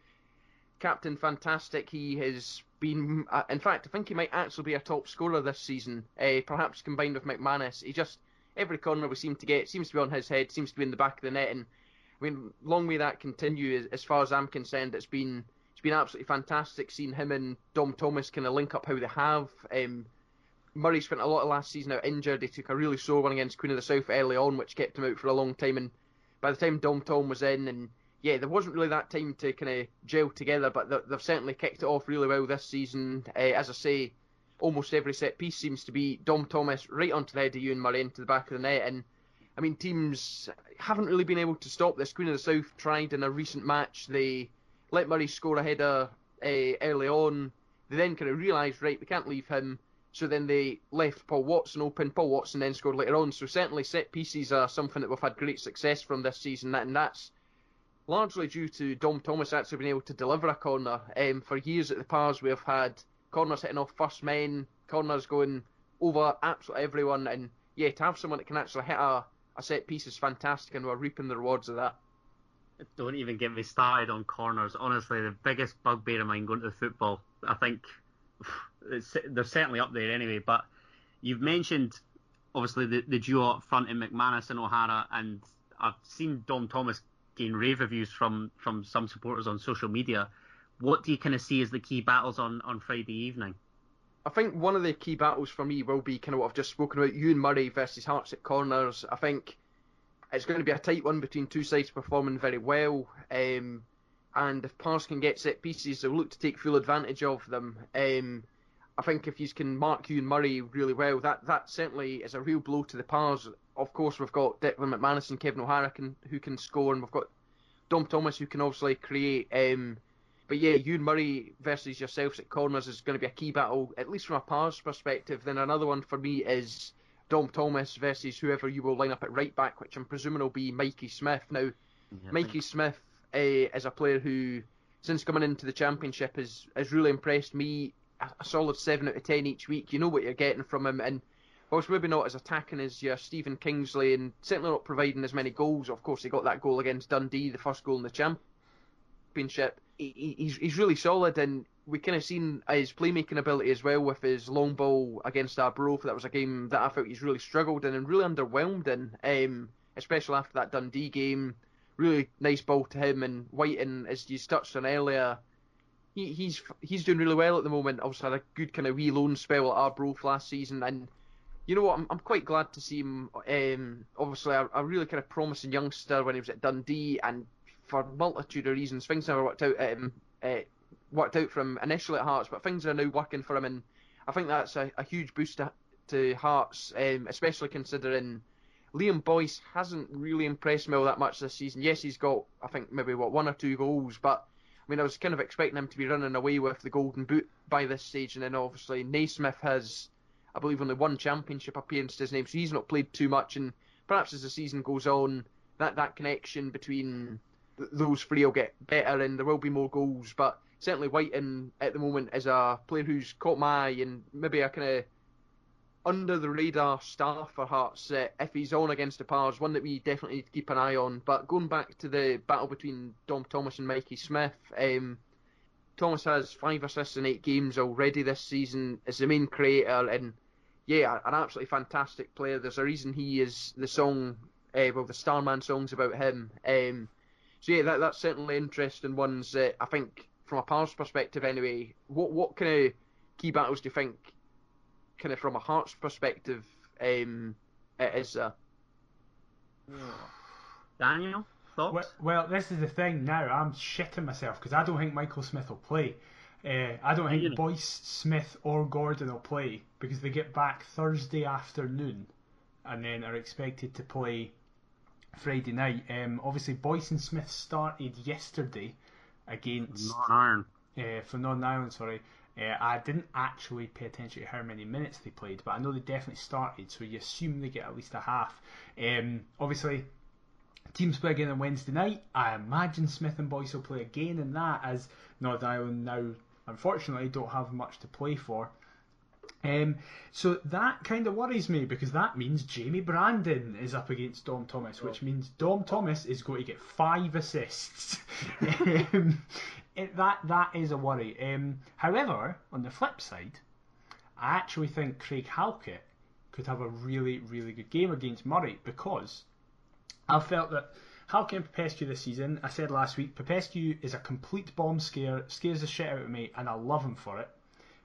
captain, fantastic. He has been, uh, in fact, I think he might actually be a top scorer this season, uh, perhaps combined with McManus. He just every corner we seem to get seems to be on his head, seems to be in the back of the net, and I mean, long may that continue. As, far as I'm concerned, it's been it's been absolutely fantastic seeing him and Dom Thomas kind of link up how they have. Um, Murray spent a lot of last season out injured. He took a really sore one against Queen of the South early on, which kept him out for a long time. And by the time Dom Tom was in, and yeah, there wasn't really that time to kind of gel together, but they've certainly kicked it off really well this season. Uh, as I say, almost every set piece seems to be Dom Thomas right onto the head of Ewan Murray into the back of the net. And I mean, teams haven't really been able to stop this. Queen of the South tried in a recent match. They let Murray score a header uh, early on. They then kind of realised, right, we can't leave him. So then they left Paul Watson open. Paul Watson then scored later on. So certainly set pieces are something that we've had great success from this season, that and that's largely due to Dom Thomas actually being able to deliver a corner. Um, for years at the Pars, we have had corners hitting off first men, corners going over absolutely everyone, and yeah, to have someone that can actually hit a, a set piece is fantastic, and we're reaping the rewards of that. Don't even get me started on corners. Honestly, the biggest bugbear of mine going to the football, I think they're certainly up there anyway. But you've mentioned obviously the, the duo up front in McManus and O'Hara, and I've seen Dom Thomas gain rave reviews from from some supporters on social media. What do you kind of see as the key battles on on Friday evening? I think one of the key battles for me will be kind of what I've just spoken about: Ewan Murray versus Hearts at corners. I think it's going to be a tight one between two sides performing very well. Um, and if Pars can get set pieces, they'll look to take full advantage of them. Um, I think if you can mark Ewan Murray really well, that that certainly is a real blow to the Pars. Of course, we've got Declan McManus and Kevin O'Hara can, who can score, and we've got Dom Thomas who can obviously create. Um, but yeah, Ewan Murray versus yourselves at corners is going to be a key battle, at least from a Pars perspective. Then another one for me is Dom Thomas versus whoever you will line up at right back, which I'm presuming will be Mikey Smith. Now, yeah, Mikey Smith uh, is a player who, since coming into the championship, has has really impressed me a solid seven out of ten each week. You know what you're getting from him, and whilst maybe not as attacking as your Stephen Kingsley, and certainly not providing as many goals. Of course, he got that goal against Dundee, the first goal in the championship. He, he's he's really solid, and we kind of seen his playmaking ability as well with his long ball against Arbroath. That was a game that I felt he's really struggled in and really underwhelmed in, um, especially after that Dundee game. Really nice ball to him and White, and as you touched on earlier he, he's he's doing really well at the moment. Obviously had a good kind of wee loan spell at Arbroath last season, and you know what? I'm, I'm quite glad to see him. Um, obviously, a, a, really kind of promising youngster when he was at Dundee, and for a multitude of reasons, things never worked out. Um, uh, worked out from initially at Hearts, but things are now working for him, and I think that's a, a huge boost to, to Hearts, um, especially considering. Liam Boyce hasn't really impressed me all that much this season. Yes, he's got, I think, maybe what one or two goals, but mean, I was kind of expecting him to be running away with the Golden Boot by this stage, and then obviously Naismith has, I believe, only one championship appearance to his name, so he's not played too much. And perhaps as the season goes on, that that connection between th- those three will get better, and there will be more goals. But certainly Wighton at the moment is a player who's caught my eye, and maybe a kind of under the radar star for Hearts uh, if he's on against the Pars, one that we definitely need to keep an eye on. But going back to the battle between Dom Thomas and Mikey Smith, um, Thomas has five assists in eight games already this season. Is the main creator and yeah, an absolutely fantastic player. There's a reason he is the song, uh, well, the Starman songs about him. Um, so yeah, that, that's certainly interesting ones. I think from a Pars perspective, anyway. What what kind of key battles do you think kind of from a Hearts perspective, um, it is a. Daniel, thoughts? Well, well, this is the thing now. I'm shitting myself because I don't think Michael Smith will play. Uh, I don't think Boyce, Smith, or Gordon will play because they get back Thursday afternoon and then are expected to play Friday night. Um, obviously, Boyce and Smith started yesterday against Northern Ireland. Uh, for Northern Ireland, sorry, uh, I didn't actually pay attention to how many minutes they played, but I know they definitely started, so you assume they get at least a half. Um, obviously, teams play again on Wednesday night. I imagine Smith and Boyce will play again in that, as Northern Ireland now, unfortunately, don't have much to play for. Um, so that kind of worries me because that means Jamie Brandon is up against Dom Thomas, which oh. means Dom Thomas is going to get five assists. um, it, that that is a worry. Um, however, on the flip side, I actually think Craig Halkett could have a really really good game against Murray because I felt that Halkett and Popescu this season, I said last week, Popescu is a complete bomb scare, scares the shit out of me, and I love him for it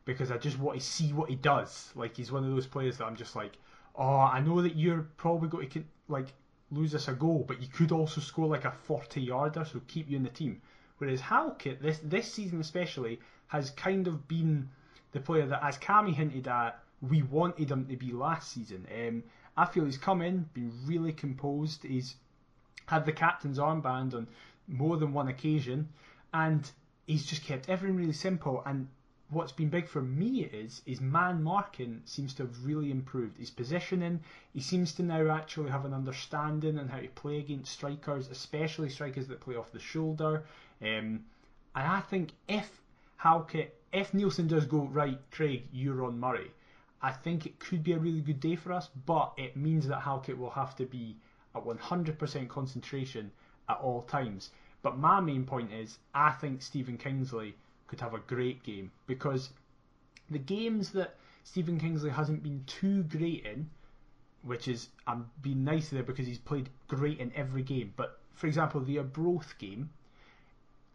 because I just want to see what he does. Like he's one of those players that I'm just like, oh, I know that you're probably going to like lose us a goal, but you could also score like a 40 yarder, so keep you in the team. Whereas Halkett, this this season especially, has kind of been the player that, as Cammy hinted at, we wanted him to be last season. Um, I feel he's come in, been really composed. He's had the captain's armband on more than one occasion, and he's just kept everything really simple. And what's been big for me is his man marking seems to have really improved. His positioning, he seems to now actually have an understanding on how to play against strikers, especially strikers that play off the shoulder. Um, and I think if Halkett, if Neilson does go right, Craig, you're on Murray. I think it could be a really good day for us, but it means that Halkett will have to be at 100% concentration at all times. But my main point is, I think Stephen Kingsley could have a great game because the games that Stephen Kingsley hasn't been too great in, which is I'm being nice there because he's played great in every game. But for example, the Arbroath game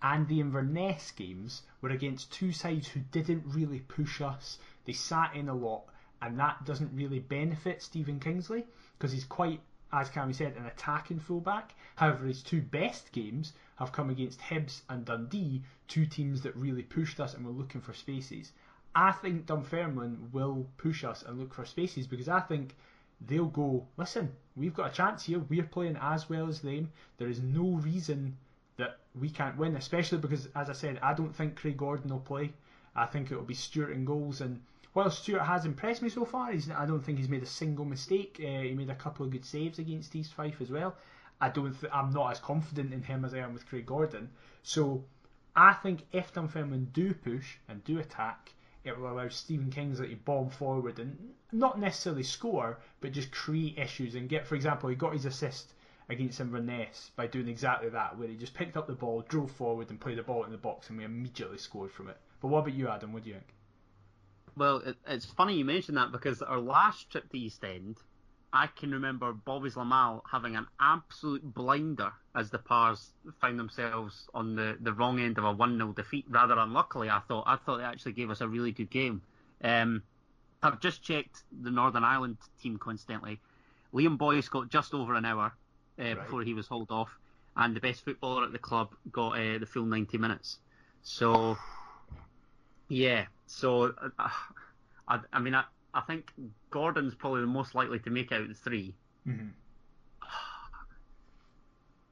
and the Inverness games were against two sides who didn't really push us. They sat in a lot, and that doesn't really benefit Stephen Kingsley because he's quite as Cammy said, an attacking fullback. However, his two best games have come against Hibs and Dundee, two teams that really pushed us and were looking for spaces. I think Dunfermline will push us and look for spaces because I think they'll go, listen, we've got a chance here. We're playing as well as them. There is no reason that we can't win, especially because, as I said, I don't think Craig Gordon will play. I think it will be Stewart in goals and while Stewart has impressed me so far, he's, I don't think he's made a single mistake. Uh, he made a couple of good saves against East Fife as well. I don't. Th- I'm not as confident in him as I am with Craig Gordon. So I think if Dunfermline do push and do attack, it will allow Stephen Kingsley to bomb forward and not necessarily score, but just create issues and get. For example, he got his assist against Inverness by doing exactly that, where he just picked up the ball, drove forward, and played the ball in the box, and we immediately scored from it. But what about you, Adam? What do you think? Well, it, it's funny you mention that because our last trip to East End, I can remember Bobby Zlamal having an absolute blinder as the Pars found themselves on the, the wrong end of a 1 0 defeat. Rather unluckily, I thought. I thought they actually gave us a really good game. Um, I've just checked the Northern Ireland team coincidentally. Liam Boyce got just over an hour uh, right. before he was hauled off, and the best footballer at the club got uh, the full 90 minutes. So, yeah, so, uh, I, I mean, I, I think Gordon's probably the most likely to make out the 3 mm-hmm.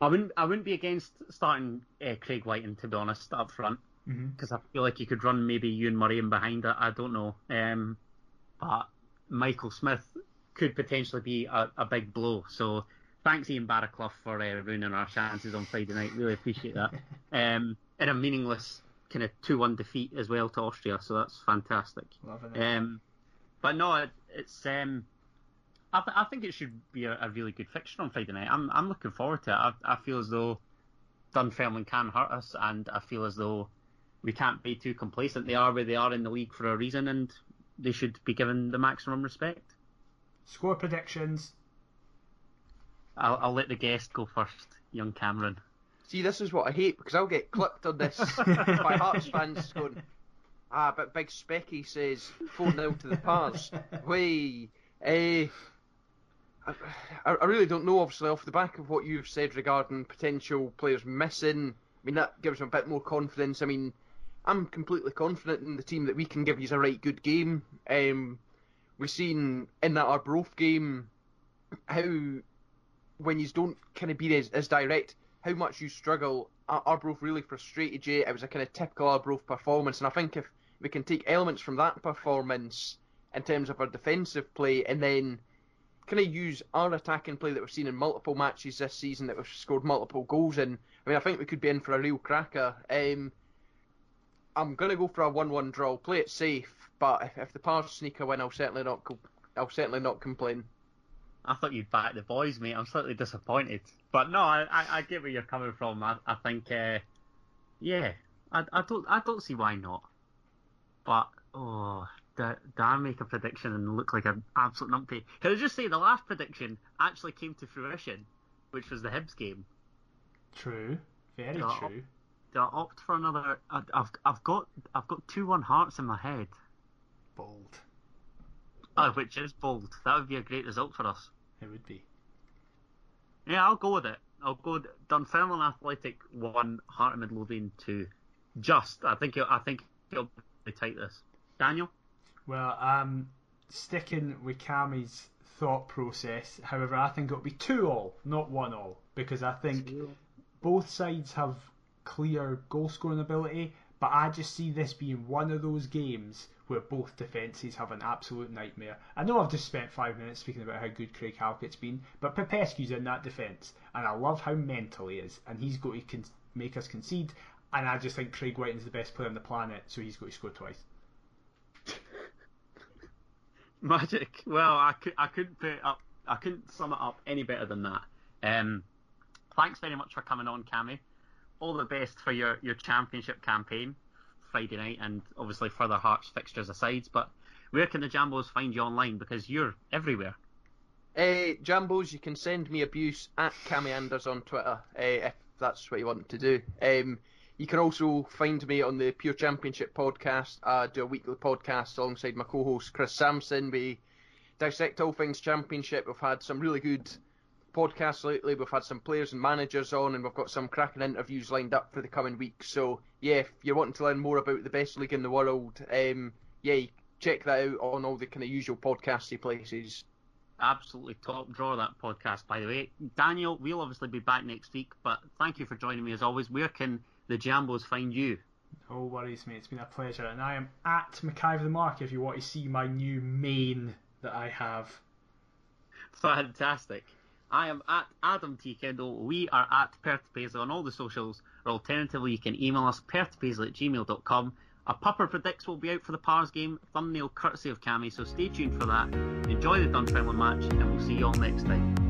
I wouldn't. I wouldn't be against starting uh, Craig Wighton to be honest up front because mm-hmm. I feel like you could run maybe Ewan Murray in behind it. I don't know. Um, but Michael Smith could potentially be a, a big blow. So thanks Ian Barraclough for uh, ruining our chances on Friday night. Really appreciate that. Um, in a meaningless kind of two one defeat as well to Austria, so that's fantastic. Loving Um, but no, it, it's um, I, th- I think it should be a, a, really good fixture on Friday night. I'm I'm looking forward to it. I, I feel as though Dunfermline can hurt us, and I feel as though we can't be too complacent. They are where they are in the league for a reason, and they should be given the maximum respect. Score predictions. I'll, I'll let the guest go first, young Cameron. See, this is what I hate because I'll get clipped on this by Hearts fans going, ah, but Big Specky says 4 0 to the Pars. Way. Eh, I, I really don't know, obviously, off the back of what you've said regarding potential players missing. I mean, that gives me a bit more confidence. I mean, I'm completely confident in the team that we can give you a right good game. Um, we've seen in that Arbroath game how when you don't kind of be as, as direct, how much you struggle. Arbroath really frustrated you. It was a kind of typical Arbroath performance, and I think if we can take elements from that performance in terms of our defensive play, and then kind of use our attacking play that we've seen in multiple matches this season that we've scored multiple goals in. I mean, I think we could be in for a real cracker. Um, I'm gonna go for a one-one draw. Play it safe, but if, if the Pars sneak a win, I'll certainly not. Co- I'll certainly not complain. I thought you'd back the boys, mate. I'm slightly disappointed, but no, I, I, I get where you're coming from. I, I think, uh, yeah, I, I don't I don't see why not. But oh, did, did I make a prediction and look like an absolute numpty? Can I just say the last prediction actually came to fruition, which was the Hibs game. True. Very do true. I, do I opt for another? I, I've I've got I've got two one hearts in my head. Bold. Oh, which is bold. That would be a great result for us. It would be. Yeah, I'll go with it. I'll go Dunfermline Athletic one, Heart of Midlothian two. Just, I think I think it'll be tight. This, Daniel. Well, um, sticking with Cammy's thought process. However, I think it'll be two all, not one all, because I think both sides have clear goal scoring ability. But I just see this being one of those games where both defences have an absolute nightmare. I know I've just spent five minutes speaking about how good Craig Halkett's been, but Popescu's in that defence, and I love how mental he is, and he's going to con- make us concede. And I just think Craig Wighton's the best player on the planet, so he's going to score twice. Magic. Well, I could I couldn't put up I couldn't sum it up any better than that. Um, thanks very much for coming on, Cammy. All the best for your, your championship campaign. Friday night, and obviously further Hearts fixtures aside. But where can the Jambos find you online? Because you're everywhere. Uh, Jambos, you can send me abuse at Cammy Anders on Twitter uh, if that's what you want to do. Um, you can also find me on the Pure Championship podcast. I do a weekly podcast alongside my co-host Chris Sampson. We dissect all things Championship. We've had some really good podcast lately. We've had some players and managers on, and we've got some cracking interviews lined up for the coming weeks. So yeah, if you're wanting to learn more about the best league in the world, um, yeah, check that out on all the kind of usual podcasty places. Absolutely top draw that podcast, by the way. Daniel, we'll obviously be back next week, but thank you for joining me as always. Where can the Jambos find you? No worries, mate. It's been a pleasure, and I am at McIver the Mark if you want to see my new main that I have. Fantastic. I am at Adam T. Kendo. We are at Perth on all the socials, or alternatively, you can email us perthpaisley at gmail.com. A Pupper Predicts will be out for the Pars game, thumbnail courtesy of Cammy, so stay tuned for that. Enjoy the Dunfermline match, and we'll see you all next time.